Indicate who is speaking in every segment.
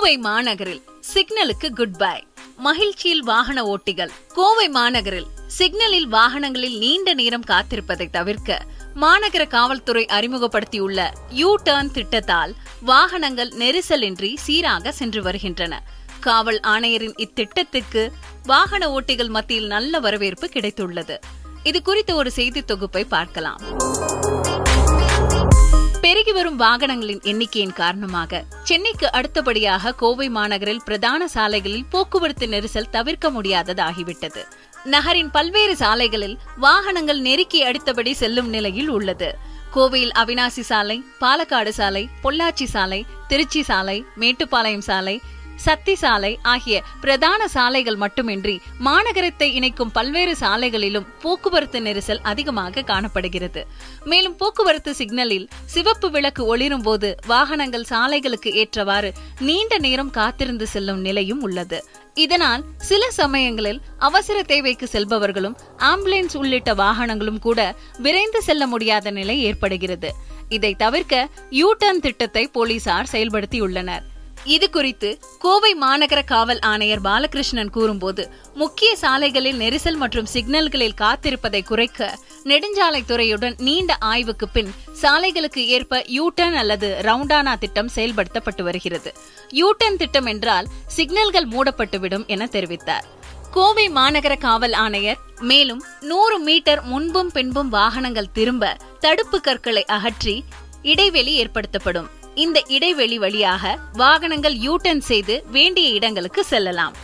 Speaker 1: கோவை மாநகரில் சிக்னலுக்கு good bye மகிழ்ச்சியில் வாகன ஓட்டிகள். கோவை மாநகரில் சிக்னலில் வாகனங்களில் நீண்ட நேரம் காத்திருப்பதை தவிர்க்க மாநகர காவல்துறை அறிமுகப்படுத்தியுள்ள யூ டர்ன் திட்டத்தால் வாகனங்கள் நெரிசலின்றி சீராக சென்று வருகின்றன. காவல் ஆணையரின் இத்திட்டத்திற்கு வாகன ஓட்டிகள் மத்தியில் நல்ல வரவேற்பு கிடைத்துள்ளது. இது குறித்த ஒரு செய்தி தொகுப்பை பார்க்கலாம். பெருகி வரும் வாகனங்களின் எண்ணிக்கையின் காரணமாக சென்னைக்கு அடுத்தபடியாக கோவை மாநகரில் பிரதான சாலைகளில் போக்குவரத்து நெரிசல் தவிர்க்க முடியாததாகிவிட்டது. நகரின் பல்வேறு சாலைகளில் வாகனங்கள் நெருக்கி அடித்தபடி செல்லும் நிலையில் உள்ளது. கோவையில் அவினாசி சாலை பாலக்காடு சாலை பொள்ளாச்சி சாலை திருச்சி சாலை மேட்டுப்பாளையம் சாலை சக்தி சாலை ஆகிய பிரதான சாலைகள் மட்டுமின்றி மாநகரத்தை இணைக்கும் பல்வேறு சாலைகளிலும் போக்குவரத்து நெரிசல் அதிகமாக காணப்படுகிறது. மேலும் போக்குவரத்து சிக்னலில் சிவப்பு விளக்கு ஒளிரும் போது வாகனங்கள் சாலைகளுக்கு ஏற்றவாறு நீண்ட நேரம் காத்திருந்து செல்லும் நிலையும் உள்ளது. இதனால் சில சமயங்களில் அவசர தேவைக்கு செல்பவர்களும் ஆம்புலன்ஸ் உள்ளிட்ட வாகனங்களும் கூட விரைந்து செல்ல முடியாத நிலை ஏற்படுகிறது. இதை தவிர்க்க யூ டர்ன் திட்டத்தை போலீசார் செயல்படுத்தியுள்ளனர். இது குறித்து கோவை மாநகர காவல் ஆணையர் பாலகிருஷ்ணன் கூறும்போது முக்கிய சாலைகளில் நெரிசல் மற்றும் சிக்னல்களில் காத்திருப்பதை குறைக்க நெடுஞ்சாலைத்துறையுடன் நீண்ட ஆய்வுக்கு பின் சாலைகளுக்கு ஏற்ப யூட்டன் அல்லது ரவுண்டானா திட்டம் செயல்படுத்தப்பட்டு வருகிறது. யூட்டன் திட்டம் என்றால் சிக்னல்கள் மூடப்பட்டுவிடும் என தெரிவித்தார். கோவை மாநகர காவல் ஆணையர் மேலும் நூறு மீட்டர் முன்பும் பின்பும் வாகனங்கள் திரும்ப தடுப்பு கற்களை அகற்றி இடைவெளி ஏற்படுத்தப்படும். இந்த இடைவெளி வழியாக வாகனங்கள் யூட்டன் செய்து வேண்டிய இடங்களுக்கு செல்லலாம்.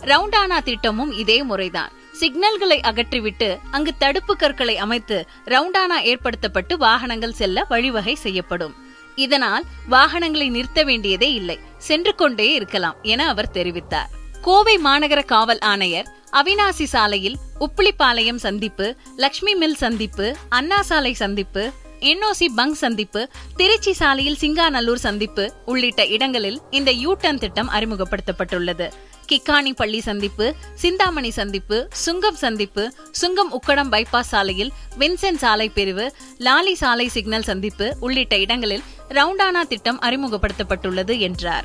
Speaker 1: ரவுண்டானா திட்டமும் இதே முறைதான். சிக்னல்களை அகற்றிவிட்டு அங்கு தடுப்பு கற்களை அமைத்து ரவுண்டானா ஏற்படுத்தப்பட்டு வாகனங்கள் செல்ல வழிவகை செய்யப்படும். இதனால் வாகனங்களை நிறுத்த வேண்டியதே இல்லை சென்று கொண்டே இருக்கலாம் என அவர் தெரிவித்தார். கோவை மாநகர காவல் ஆணையர் அவினாசி சாலையில் உப்பிளிப்பாளையம் சந்திப்பு லட்சுமி மில் சந்திப்பு அண்ணா சாலை சந்திப்பு என்ஓசி பங்க் சந்திப்பு திருச்சி சாலையில் சிங்காநல்லூர் சந்திப்பு உள்ளிட்ட இடங்களில் இந்த யூ டர்ன் திட்டம் அறிமுகப்படுத்தப்பட்டுள்ளது. கிக்கானி பள்ளி சந்திப்பு சிந்தாமணி சந்திப்பு சுங்கம் சந்திப்பு சுங்கம் உக்கடம் பைபாஸ் சாலையில் வின்சென்ட் சாலை பிரிவு லாலி சாலை சிக்னல் சந்திப்பு உள்ளிட்ட இடங்களில் ரவுண்டானா திட்டம் அறிமுகப்படுத்தப்பட்டுள்ளது என்றார்.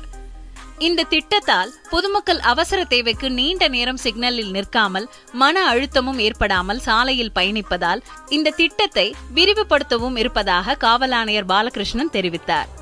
Speaker 1: இந்த திட்டத்தால் பொதுமக்கள் அவசர தேவைக்கு நீண்ட நேரம் சிக்னலில் நிற்காமல் மன அழுத்தமும் ஏற்படாமல் சாலையில் பயணிப்பதால் இந்த திட்டத்தை விரிவுபடுத்தவும் இருப்பதாக காவல் ஆணையர் பாலகிருஷ்ணன் தெரிவித்தார்.